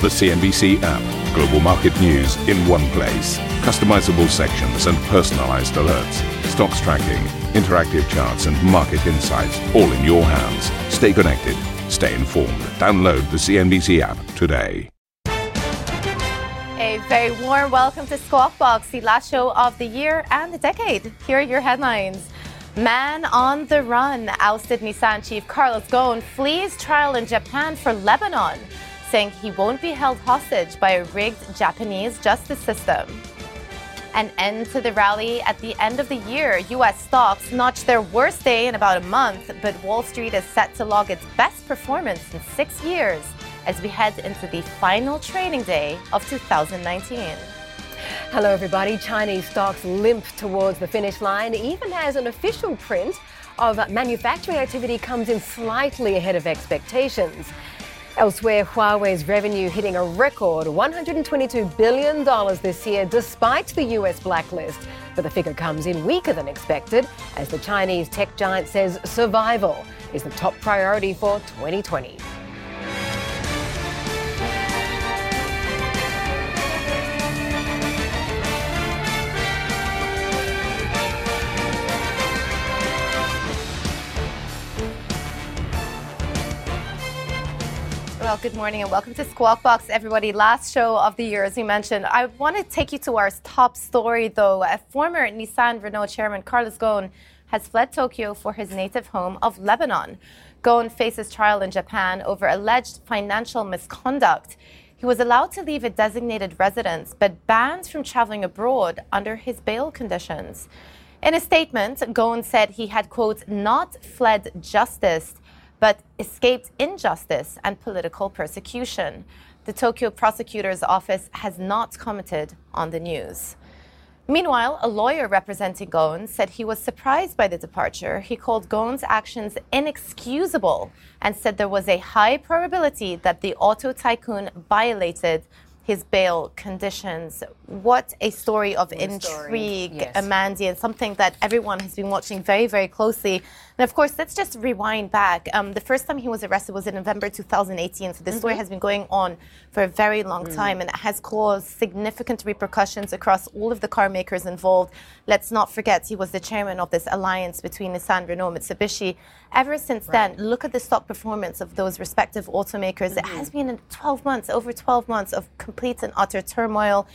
The CNBC app. Global market news in one place. Customizable sections and personalized alerts. Stocks tracking, interactive charts, and market insights all in your hands. Stay connected. Stay informed. Download the CNBC app today. A very warm welcome to Squawk Box, the last show of the year and the decade. Here are your headlines. Man on the run. Ousted Nissan chief Carlos Ghosn flees trial in Japan for Lebanon saying he won't be held hostage by a rigged Japanese justice system. An end to the rally at the end of the year. U.S. stocks notched their worst day in about a month, but Wall Street is set to log its best performance in six years as we head into the final trading day of 2019. Hello, everybody. Chinese stocks limp towards the finish line, even as an official print of manufacturing activity comes in slightly ahead of expectations. Elsewhere, Huawei's revenue hitting a record $122 billion this year, despite the US blacklist. But the figure comes in weaker than expected, as the Chinese tech giant says survival is the top priority for 2020. Well, good morning and welcome to Squawk Box, everybody. Last show of the year, as we mentioned. I want to take you to our top story, though. A former Nissan Renault chairman, Carlos Ghosn, has fled Tokyo for his native home of Lebanon. Ghosn faces trial in Japan over alleged financial misconduct. He was allowed to leave a designated residence, but banned from traveling abroad under his bail conditions. In a statement, Ghosn said he had, quote, not fled justice but escaped injustice and political persecution. The Tokyo prosecutor's office has not commented on the news. Meanwhile, a lawyer representing Ghosn said he was surprised by the departure. He called Ghosn's actions inexcusable and said there was a high probability that the auto tycoon violated his bail conditions. What a story of what intrigue, yes. Amanda, and something that everyone has been watching very, very closely. And of course, let's just rewind back. Um, the first time he was arrested was in November 2018. So this mm-hmm. story has been going on for a very long mm. time and it has caused significant repercussions across all of the car makers involved. Let's not forget he was the chairman of this alliance between Nissan, Renault, Mitsubishi. Ever since right. then, look at the stock performance of those respective automakers. Mm-hmm. It has been 12 months, over 12 months of complete and utter turmoil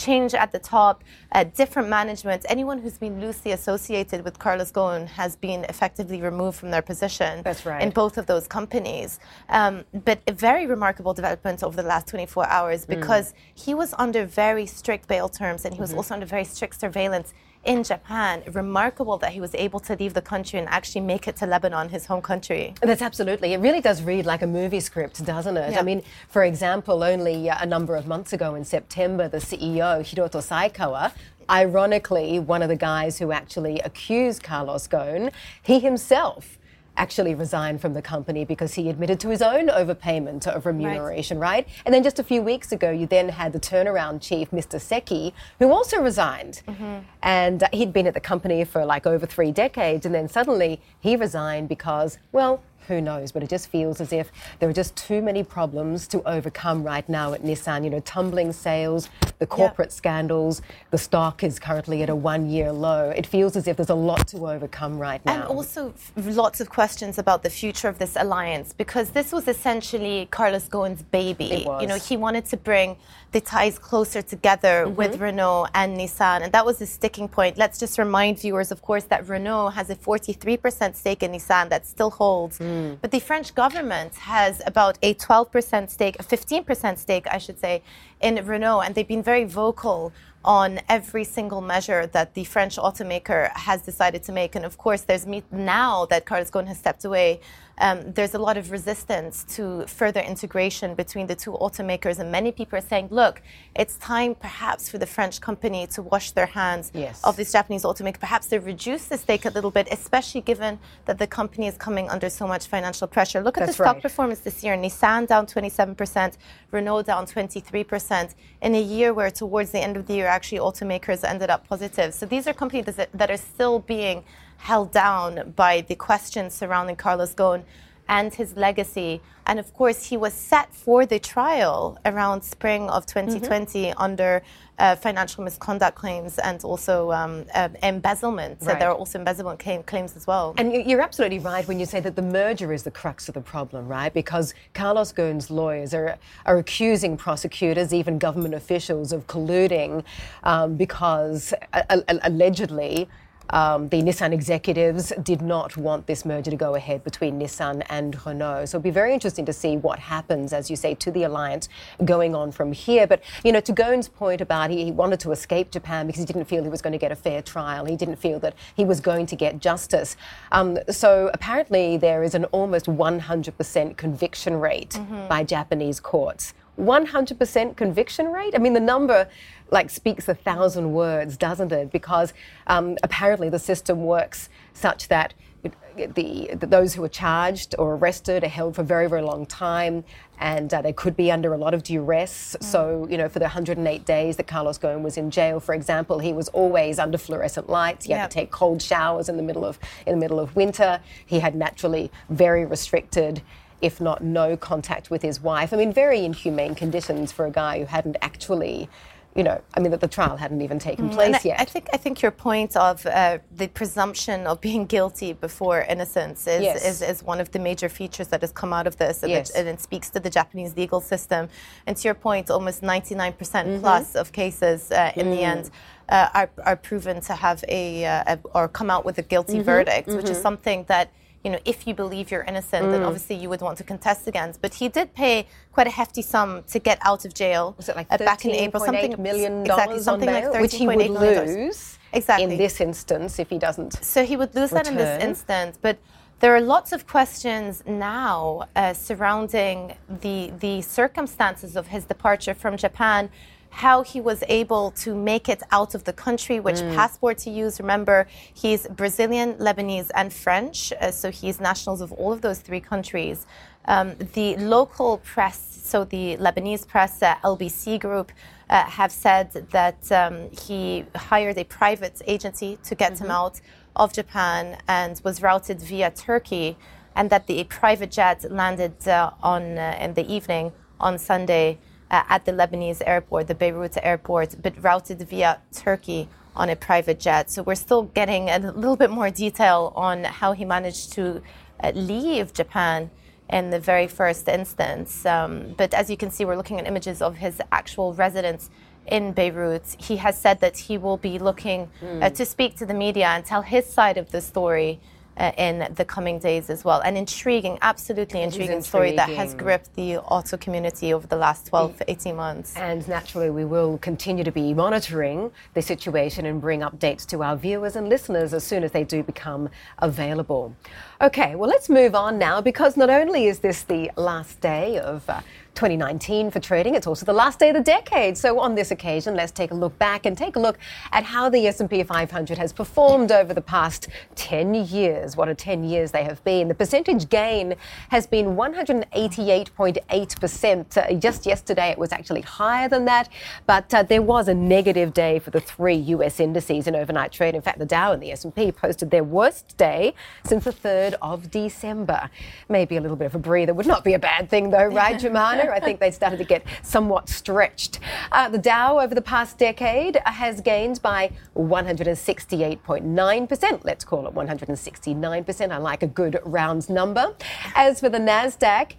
change at the top, uh, different management. Anyone who's been loosely associated with Carlos Ghosn has been effectively removed from their position That's right. in both of those companies. Um, but a very remarkable development over the last 24 hours mm. because mm. he was under very strict bail terms and he was mm-hmm. also under very strict surveillance in Japan. Remarkable that he was able to leave the country and actually make it to Lebanon, his home country. That's absolutely. It really does read like a movie script, doesn't it? Yeah. I mean, for example, only uh, a number of months ago in September, the CEO, Hiroto Saikawa, ironically, one of the guys who actually accused Carlos Ghosn, he himself actually resigned from the company because he admitted to his own overpayment of remuneration, right? right? And then just a few weeks ago, you then had the turnaround chief, Mr. Seki, who also resigned. Mm-hmm. And uh, he'd been at the company for like over three decades. And then suddenly he resigned because, well, who knows? But it just feels as if there are just too many problems to overcome right now at Nissan. You know, tumbling sales, the corporate scandals, the stock is currently at a one year low. It feels as if there's a lot to overcome right now. And also lots of questions about the future of this alliance because this was essentially Carlos Ghosn's baby. You know, he wanted to bring the ties closer together mm-hmm. with Renault and Nissan. And that was the sticking point. Let's just remind viewers, of course, that Renault has a 43% stake in Nissan that still holds. Mm. Mm. But the French government has about a 12% stake, a 15% stake, I should say, in Renault, and they've been very vocal on every single measure that the French automaker has decided to make. And of course, there's now that Carlos Ghosn has stepped away um, there's a lot of resistance to further integration between the two automakers. And many people are saying, look, it's time perhaps for the French company to wash their hands yes. of this Japanese automaker. Perhaps they reduce the stake a little bit, especially given that the company is coming under so much financial pressure. Look at That's the stock right. performance this year. Nissan down 27%, Renault down 23%, in a year where towards the end of the year, actually automakers ended up positive. So these are companies that are still being held down by the questions surrounding Carlos Ghosn. and his legacy. And of course, he was set for the trial around spring of 2020 mm-hmm. under uh, financial misconduct claims and also um, uh, embezzlement. So there are also embezzlement claim, claims as well. And you're absolutely right when you say that the merger is the crux of the problem, right? Because Carlos Ghosn's lawyers are, are accusing prosecutors, even government officials, of colluding um, because uh, allegedly um, the Nissan executives did not want this merger to go ahead between Nissan and Renault. So it'll be very interesting to see what happens, as you say, to the alliance going on from here. But, you know, to Ghosn's point about he, he wanted to escape Japan because he didn't feel he was going to get a fair trial. He didn't feel that he was going to get justice. Um, so apparently there is an almost 100% conviction rate mm-hmm. by Japanese courts. 100% conviction rate? I mean, the number like speaks a thousand words, doesn't it? Because um, apparently the system works such that the, the, those who are charged or arrested are held for a very, very long time, and uh, they could be under a lot of duress. Mm. So, you know, for the 108 days that Carlos Ghosn was in jail, for example, he was always under fluorescent lights. He yep. had to take cold showers in the middle of in the middle of winter. He had naturally very restricted if not no contact with his wife. I mean, very inhumane conditions for a guy who hadn't actually you know, I mean, that the trial hadn't even taken mm, place yet. I think I think your point of uh, the presumption of being guilty before innocence is, yes. is, is, one of the major features that has come out of this, and, yes. it, and it speaks to the Japanese legal system. And to your point, almost 99% mm hmm plus of cases uh, in mm. the end. Uh, are, are proven to have a, uh, a, or come out with a guilty mm-hmm, verdict, mm-hmm. which is mm-hmm. something that you know, if you believe you're innocent, mm. then obviously you would want to contest against. But he did pay quite a hefty sum to get out of jail. Was it like uh, back in April? Something million exactly something bail, like which he would lose. Exactly. In this instance, if he doesn't. So he would lose return. that in this instance, but. There are lots of questions now uh, surrounding the the circumstances of his departure from Japan how he was able to make it out of the country, which mm. passport to use. Remember, he's Brazilian, Lebanese, and French, uh, so he's nationals of all of those three countries. Um, the local press, so the Lebanese press, uh, LBC Group, uh, have said that um, he hired a private agency to get mm-hmm. him out of Japan and was routed via Turkey, and that the private jet landed uh, on uh, in the evening on Sunday uh, at the Lebanese airport, the Beirut airport, but routed via Turkey on a private jet. So we're still getting a little bit more detail on how he managed to uh, leave Japan in the very first instance. Um, but as you can see, we're looking at images of his actual residence in Beirut. He has said that he will be looking mm. uh, hmm. to speak to the media and tell his side of the story uh, in the coming days as well. An intriguing, absolutely intriguing, intriguing, story that has gripped the auto community over the last 12, to 18 months. And naturally, we will continue to be monitoring the situation and bring updates to our viewers and listeners as soon as they do become available. Okay, well, let's move on now because not only is this the last day of uh, 2019 for trading. It's also the last day of the decade. So on this occasion, let's take a look back and take a look at how the S&P 500 has performed over the past 10 years. What a 10 years they have been. The percentage gain has been 188.8%. Uh, just yesterday, it was actually higher than that, but uh, there was a negative day for the three US indices in overnight trade. In fact, the Dow and the S&P posted their worst day since the 3rd of December. Maybe a little bit of a breather would not be a bad thing though, right, Jemana? I think they started to get somewhat stretched. Uh, the Dow over the past decade has gained by 168.9%. Let's call it 169%. I like a good round number. As for the NASDAQ,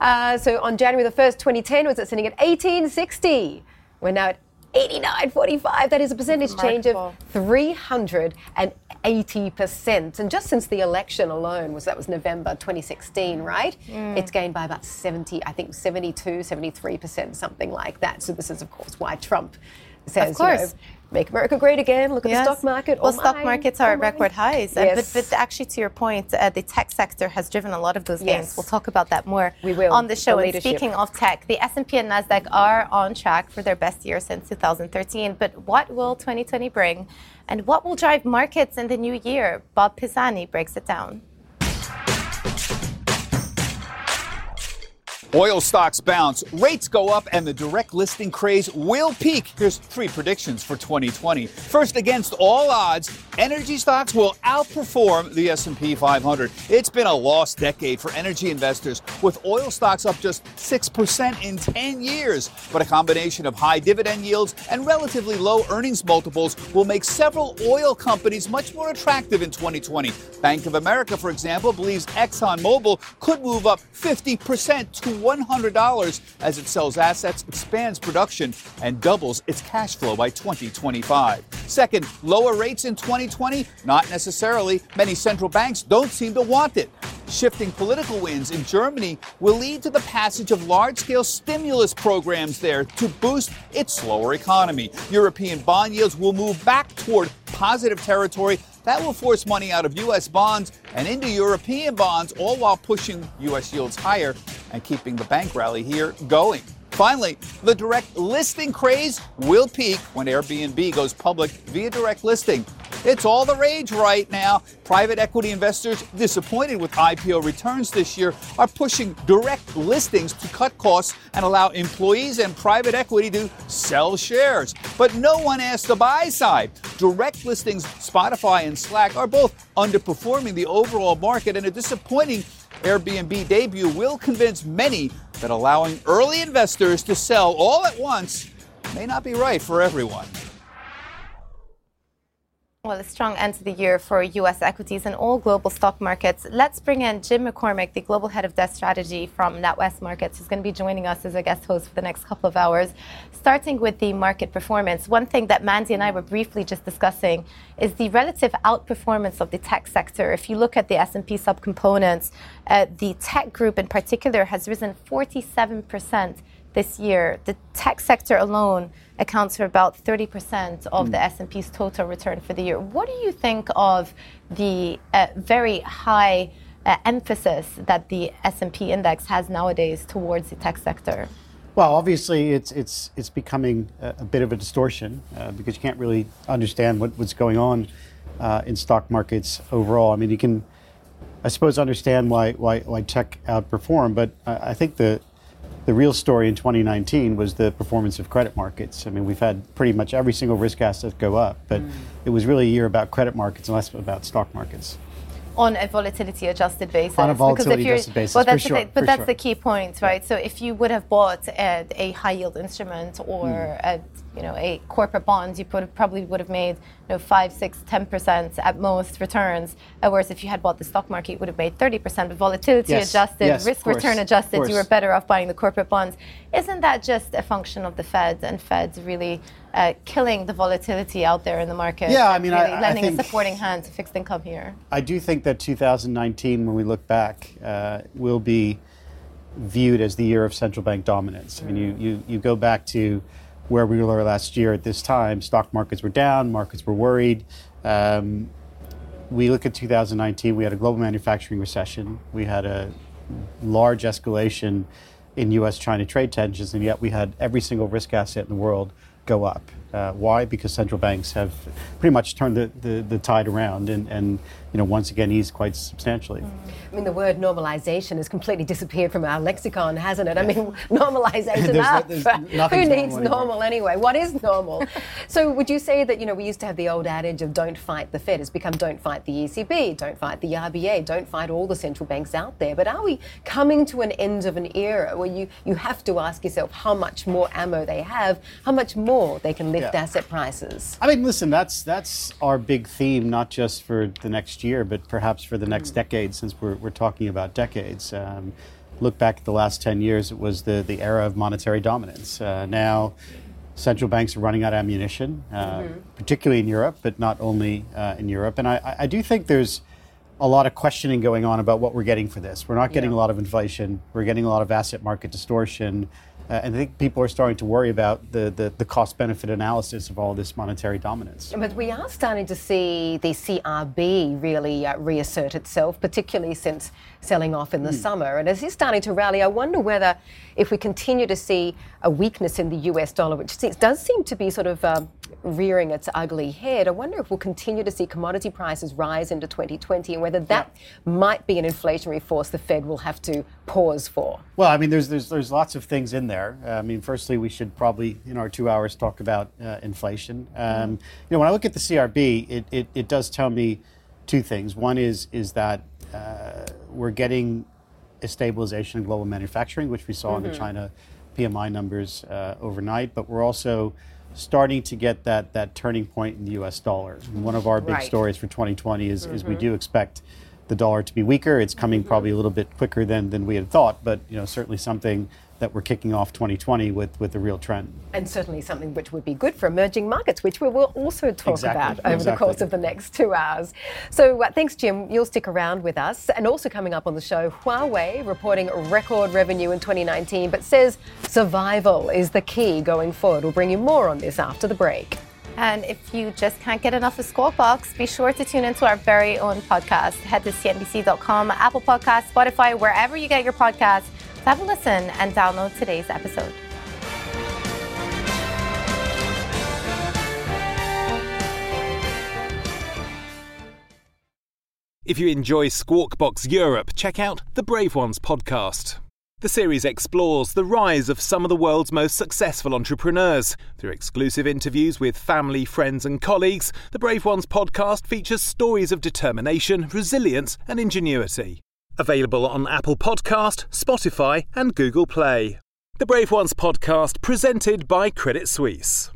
uh, so on January the 1st, 2010, was it sitting at 1860? We're now at 89.45. That is a percentage change of 380%. And just since the election alone was that was November 2016, right? Mm. It's gained by about 70, I think 72, 73%, something like that. So this is of course why Trump says, of course. You know, make America great again. Look at yes. the stock market. Well, oh stock markets are oh at record highs. Yes. But, but, actually, to your point, uh, the tech sector has driven a lot of those gains. Yes. We'll talk about that more we will. on the show. The and speaking of tech, the S&P and Nasdaq are on track for their best year since 2013. But what will 2020 bring, and what will drive markets in the new year? Bob Pisani breaks it down. Oil stocks bounce, rates go up, and the direct listing craze will peak. Here's three predictions for 2020. First, against all odds, energy stocks will outperform the S&P 500. It's been a lost decade for energy investors, with oil stocks up just 6% in 10 years. But a combination of high dividend yields and relatively low earnings multiples will make several oil companies much more attractive in 2020. Bank of America, for example, believes ExxonMobil could move up 50% to $100 as it sells assets, expands production, and doubles its cash flow by 2025. Second, lower rates in 2020? Not necessarily. Many central banks don't seem to want it. Shifting political winds in Germany will lead to the passage of large scale stimulus programs there to boost its slower economy. European bond yields will move back toward positive territory. That will force money out of U.S. bonds and into European bonds, all while pushing U.S. yields higher and keeping the bank rally here going. Finally, the direct listing craze will peak when Airbnb goes public via direct listing. It's all the rage right now. Private equity investors, disappointed with IPO returns this year, are pushing direct listings to cut costs and allow employees and private equity to sell shares. But no one asked the buy side. Direct listings, Spotify and Slack, are both underperforming the overall market, and a disappointing Airbnb debut will convince many that allowing early investors to sell all at once may not be right for everyone. Well, a strong end to the year for U.S. equities and all global stock markets. Let's bring in Jim McCormick, the global head of debt strategy from NatWest Markets, who's going to be joining us as a guest host for the next couple of hours. Starting with the market performance, one thing that Mandy and I were briefly just discussing is the relative outperformance of the tech sector. If you look at the S&P subcomponents, uh, the tech group in particular has risen 47 percent this year. The tech sector alone accounts for about 30% of mm. the S&P's total return for the year. What do you think of the uh, very high uh, emphasis that the S&P index has nowadays towards the tech sector? Well, obviously, it's it's it's becoming a, a bit of a distortion uh, because you can't really understand what, what's going on uh, in stock markets overall. I mean, you can, I suppose, understand why why, why tech outperform, but I, I think the the real story in 2019 was the performance of credit markets. I mean, we've had pretty much every single risk asset go up, but mm. it was really a year about credit markets and less about stock markets on a volatility adjusted basis. On a volatility adjusted basis, well, that's, sure, the, but that's sure. the key point, right? Yeah. So if you would have bought a, a high yield instrument or mm. a you know a corporate bond, you probably would have made you know five, six, ten percent at most returns. Uh, whereas if you had bought the stock market, you would have made thirty percent. But volatility yes. adjusted, yes, risk return adjusted, you were better off buying the corporate bonds. Isn't that just a function of the Fed and Feds really uh, killing the volatility out there in the market? Yeah, I mean, really I, lending I think, a supporting hand to fixed income here. I do think that 2019, when we look back, uh, will be viewed as the year of central bank dominance. I mean, you, you, you go back to where we were last year at this time, stock markets were down, markets were worried. Um, we look at 2019, we had a global manufacturing recession, we had a large escalation in US China trade tensions, and yet we had every single risk asset in the world go up. Uh, why? Because central banks have pretty much turned the, the, the, tide around and, and, you know, once again eased quite substantially. I mean, the word normalization has completely disappeared from our lexicon, hasn't it? I mean, normalization there's, there's Who needs normal anyway? What is normal? so would you say that, you know, we used to have the old adage of don't fight the Fed. It's become don't fight the ECB, don't fight the RBA, don't fight all the central banks out there. But are we coming to an end of an era where you, you have to ask yourself how much more ammo they have, how much more they can yeah. asset prices. I mean, listen, that's that's our big theme, not just for the next year, but perhaps for the next mm. decade, since we're, we're talking about decades. Um, look back at the last 10 years, it was the, the era of monetary dominance. Uh, now, central banks are running out of ammunition, uh, mm-hmm. particularly in Europe, but not only uh, in Europe. And I, I do think there's a lot of questioning going on about what we're getting for this. We're not getting yeah. a lot of inflation. We're getting a lot of asset market distortion. Uh, and I think people are starting to worry about the, the, the cost benefit analysis of all this monetary dominance. But we are starting to see the CRB really uh, reassert itself, particularly since selling off in the mm. summer. And as it's starting to rally, I wonder whether if we continue to see a weakness in the US dollar, which does seem to be sort of uh, rearing its ugly head, I wonder if we'll continue to see commodity prices rise into 2020 and whether that yeah. might be an inflationary force the Fed will have to pause for. Well, I mean, there's there's there's lots of things in there. Uh, I mean, firstly, we should probably in our two hours talk about uh, inflation. Um, mm-hmm. You know, when I look at the CRB, it, it, it does tell me two things. One is is that uh, we're getting a stabilization in global manufacturing, which we saw mm-hmm. in the mm-hmm. China PMI numbers uh, overnight, but we're also starting to get that, that turning point in the US dollar. One of our big right. stories for 2020 is, mm-hmm. is we mm-hmm. do expect the dollar to be weaker. It's coming mm-hmm. probably a little bit quicker than, than we had thought, but you know certainly something that we're kicking off 2020 with, with the real trend. And certainly something which would be good for emerging markets, which we will also talk exactly. about over exactly. the course of the next two hours. So uh, thanks, Jim. You'll stick around with us. And also coming up on the show, Huawei reporting record revenue in 2019, but says survival is the key going forward. We'll bring you more on this after the break. And if you just can't get enough of Squawk Box, be sure to tune into our very own podcast. Head to CNBC.com, Apple Podcasts, Spotify, wherever you get your podcasts have a listen and download today's episode. If you enjoy Squawk Box Europe, check out the Brave Ones podcast. The series explores the rise of some of the world's most successful entrepreneurs. Through exclusive interviews with family, friends, and colleagues, the Brave Ones podcast features stories of determination, resilience, and ingenuity. Available on Apple Podcast, Spotify, and Google Play. The Brave Ones podcast presented by Credit Suisse.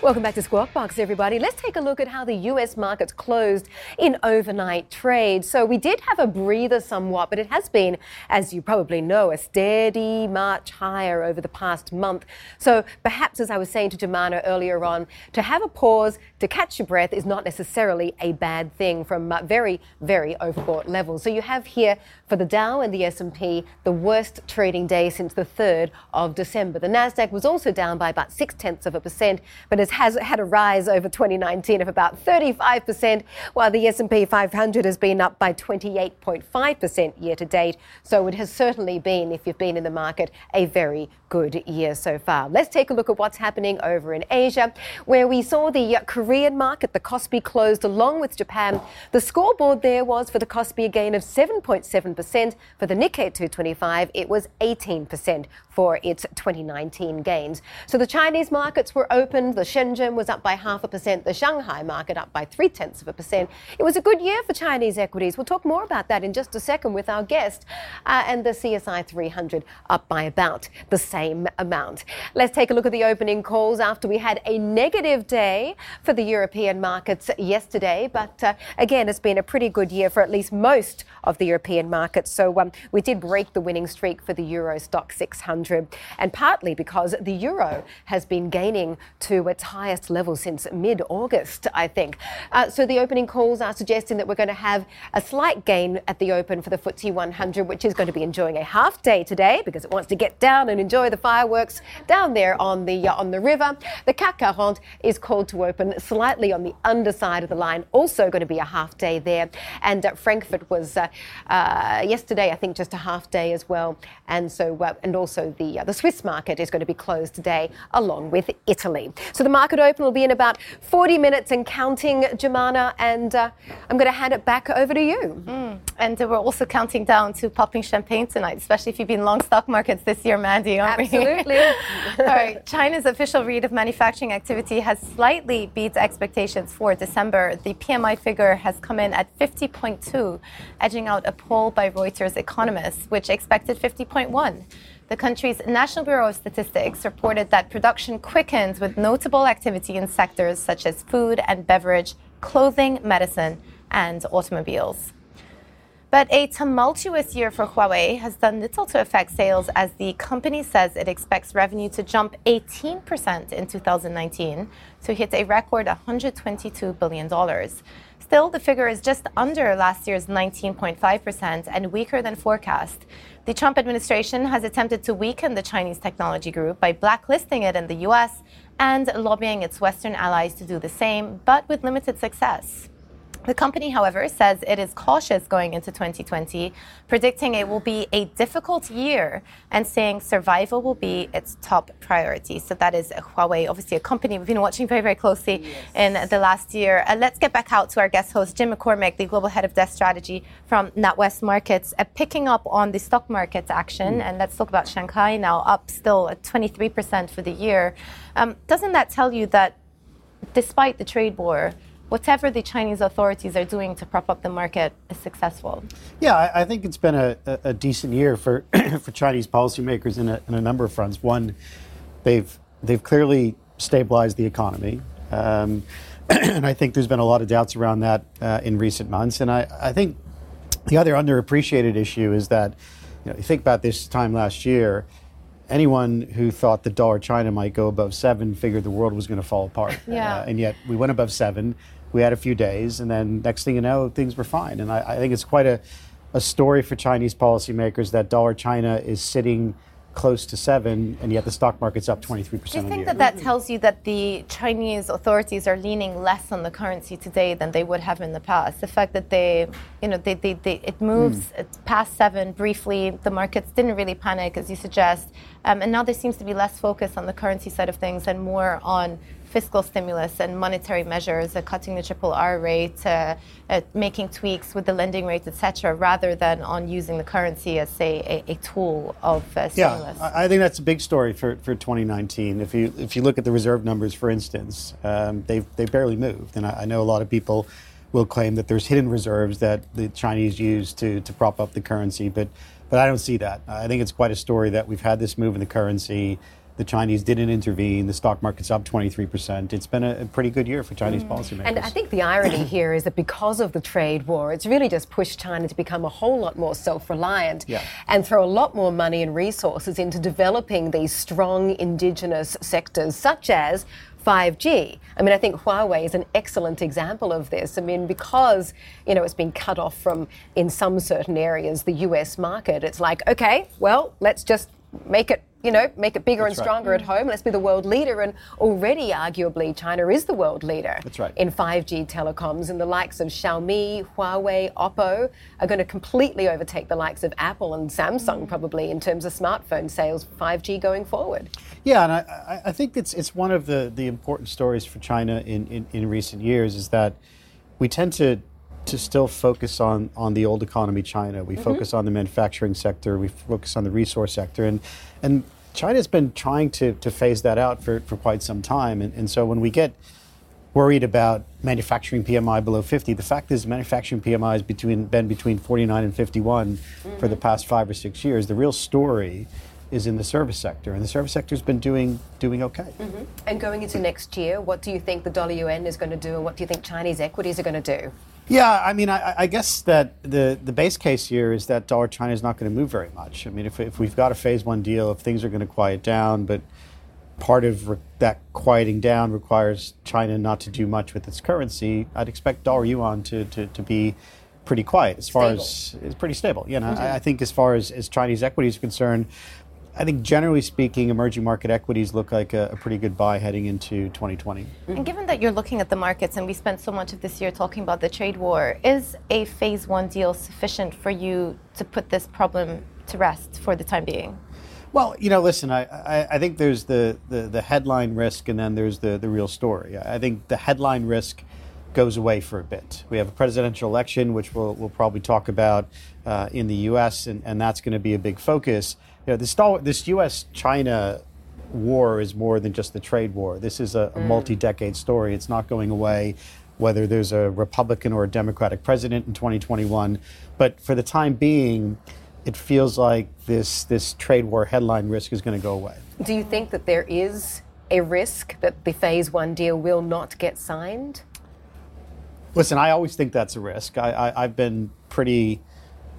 Welcome back to Squawk Box, everybody. Let's take a look at how the US markets closed in overnight trade. So we did have a breather somewhat, but it has been, as you probably know, a steady march higher over the past month. So perhaps, as I was saying to Jemana earlier on, to have a pause, to catch your breath is not necessarily a bad thing from very, very overbought levels. So you have here for the Dow and the S&P the worst trading day since the 3rd of December. The Nasdaq was also down by about six tenths of a percent, but has has had a rise over 2019 of about 35%, while the S&P 500 has been up by 28.5% year to date. So it has certainly been, if you've been in the market, a very good year so far. Let's take a look at what's happening over in Asia, where we saw the Korean market, the Kospi closed along with Japan. The scoreboard there was for the Kospi a gain of 7.7%. For the Nikkei 225, it was 18% for its 2019 gains. So the Chinese markets were open. The Shenzhen was up by half a percent. The Shanghai market up by three tenths of a percent. It was a good year for Chinese equities. We'll talk more about that in just a second with our guest. Uh, and the CSI 300 up by about the same amount. Let's take a look at the opening calls after we had a negative day for the European markets yesterday. But uh, again, it's been a pretty good year for at least most of the European markets. So um, we did break the winning streak for the Euro Stoxx 600, and partly because the euro has been gaining to its highest level since mid August, I think. Uh, so the opening calls are suggesting that we're going to have a slight gain at the open for the FTSE 100, which is going to be enjoying a half day today because it wants to get down and enjoy the fireworks down there on the uh, on the river. The CAC 40 is called to open slightly on the underside of the line, also going to be a half day there. And uh, Frankfurt was uh, uh, yesterday, I think, just a half day as well. And so, uh, and also the the Swiss market is going to be closed today, along with Italy. So the market open will be in about 40 minutes and counting, Jemana. And uh, I'm going to hand it back over to you. Mm. And we're also counting down to popping champagne tonight, especially if you've been long stock markets this year, Mandy, aren't Absolutely. we? Absolutely. All right. China's official read of manufacturing activity has slightly beat expectations for December. The PMI figure has come in at 50.2, edging out a poll by Reuters economists, which expected 50.1. The country's National Bureau of Statistics reported that production quickened with notable activity in sectors such as food and beverage, clothing, medicine, and automobiles. But a tumultuous year for Huawei has done little to affect sales as the company says it expects revenue to jump 18% in 2019 to hit a record $122 billion. Still, the figure is just under last year's 19.5% and weaker than forecast. The Trump administration has attempted to weaken the Chinese technology group by blacklisting it in the US and lobbying its Western allies to do the same, but with limited success. The company, however, says it is cautious going into 2020, predicting it will be a difficult year and saying survival will be its top priority. So that is Huawei, obviously a company we've been watching very, very closely yes. in the last year. Uh, let's get back out to our guest host, Jim McCormick, the global head of desk strategy from NatWest Markets, uh, picking up on the stock market action. Mm. And let's talk about Shanghai now, up still at 23% for the year. Um, doesn't that tell you that despite the trade war, whatever the Chinese authorities are doing to prop up the market is successful. Yeah, I, I think it's been a, a, decent year for for Chinese policymakers in a, in a number of fronts. One, they've they've clearly stabilized the economy. Um, and I think there's been a lot of doubts around that uh, in recent months. And I, I think the other underappreciated issue is that, you know, you think about this time last year, anyone who thought the dollar China might go above seven figured the world was going to fall apart. Yeah. Uh, and yet we went above seven we had a few days, and then next thing you know, things were fine. And I, I think it's quite a, a story for Chinese policymakers that dollar China is sitting close to seven, and yet the stock market's up 23% Do you think that that tells you that the Chinese authorities are leaning less on the currency today than they would have in the past? The fact that they, you know, they, they, they it moves mm. past seven briefly, the markets didn't really panic, as you suggest, um, and now there seems to be less focus on the currency side of things and more on fiscal stimulus and monetary measures, uh, cutting the triple R rate, uh, uh, making tweaks with the lending rate, etc., rather than on using the currency as, say, a, a tool of uh, stimulus. Yeah, I think that's a big story for, for 2019. If you if you look at the reserve numbers, for instance, um, they've they barely moved, and I, I know a lot of people will claim that there's hidden reserves that the Chinese use to to prop up the currency, but but I don't see that. I think it's quite a story that we've had this move in the currency. The Chinese didn't intervene. The stock market's up 23%. It's been a, a pretty good year for Chinese mm. policymakers. And I think the irony here is that because of the trade war, it's really just pushed China to become a whole lot more self reliant yeah. and throw a lot more money and resources into developing these strong indigenous sectors, such as 5G. I mean, I think Huawei is an excellent example of this. I mean, because, you know, it's been cut off from, in some certain areas, the US market, it's like, okay, well, let's just make it you know, make it bigger That's and stronger right. at home. Let's be the world leader. And already, arguably, China is the world leader That's right. in 5G telecoms. And the likes of Xiaomi, Huawei, Oppo are going to completely overtake the likes of Apple and Samsung, mm. probably, in terms of smartphone sales, 5G going forward. Yeah, and I, I think it's, it's one of the, the important stories for China in, in, in recent years is that we tend to to still focus on on the old economy China. We mm-hmm. focus on the manufacturing sector. We focus on the resource sector, and and China's been trying to to phase that out for, for quite some time. And, and so when we get worried about manufacturing PMI below 50, the fact is manufacturing PMI has between been between 49 and 51 mm-hmm. for the past five or six years. The real story is in the service sector, and the service sector has been doing doing okay. Mm-hmm. And going into next year, what do you think the dollar yuan is going to do, and what do you think Chinese equities are going to do? Yeah, I mean, I, I, guess that the, the base case here is that dollar China is not going to move very much. I mean, if, if we've got a phase one deal, if things are going to quiet down, but part of re- that quieting down requires China not to do much with its currency, I'd expect dollar yuan to, to, to be pretty quiet as far stable. as it's pretty stable. You know, mm-hmm. I, I, think as far as, as Chinese equities are concerned, I think generally speaking, emerging market equities look like a, a, pretty good buy heading into 2020. And given that you're looking at the markets and we spent so much of this year talking about the trade war, is a phase one deal sufficient for you to put this problem to rest for the time being? Well, you know, listen, I, I, I think there's the, the, the, headline risk and then there's the, the real story. I think the headline risk goes away for a bit. We have a presidential election, which we'll, we'll probably talk about uh, in the U.S., and, and that's going to be a big focus you know, this, this U.S. China war is more than just the trade war. This is a, a mm. multi decade story. It's not going away, whether there's a Republican or a Democratic president in 2021. But for the time being, it feels like this, this trade war headline risk is going to go away. Do you think that there is a risk that the phase one deal will not get signed? Listen, I always think that's a risk. I, I, I've been pretty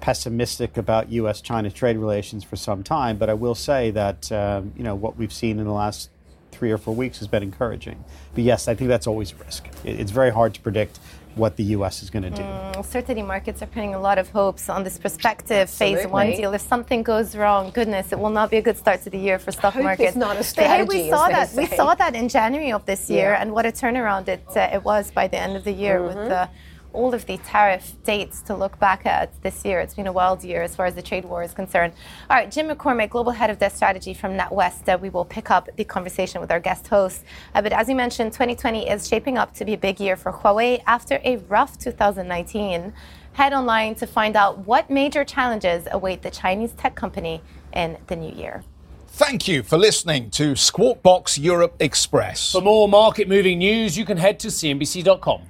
pessimistic about U.S.-China trade relations for some time, but I will say that um, you know what we've seen in the last three or four weeks has been encouraging. But yes, I think that's always a risk. It's very hard to predict what the U.S. is going to do. Mm, certainly, markets are putting a lot of hopes on this prospective phase one deal. If something goes wrong, goodness, it will not be a good start to the year for stock markets. It's not a strategy. Hey, we saw that. We saw that in January of this year, yeah. and what a turnaround it uh, it was by the end of the year mm-hmm. with the all of the tariff dates to look back at this year. It's been a wild year as far as the trade war is concerned. All right, Jim McCormick, Global Head of Debt Strategy from NatWest. Uh, we will pick up the conversation with our guest host. Uh, but as you mentioned, 2020 is shaping up to be a big year for Huawei after a rough 2019. Head online to find out what major challenges await the Chinese tech company in the new year. Thank you for listening to Squawk Box Europe Express. For more market moving news, you can head to CNBC.com.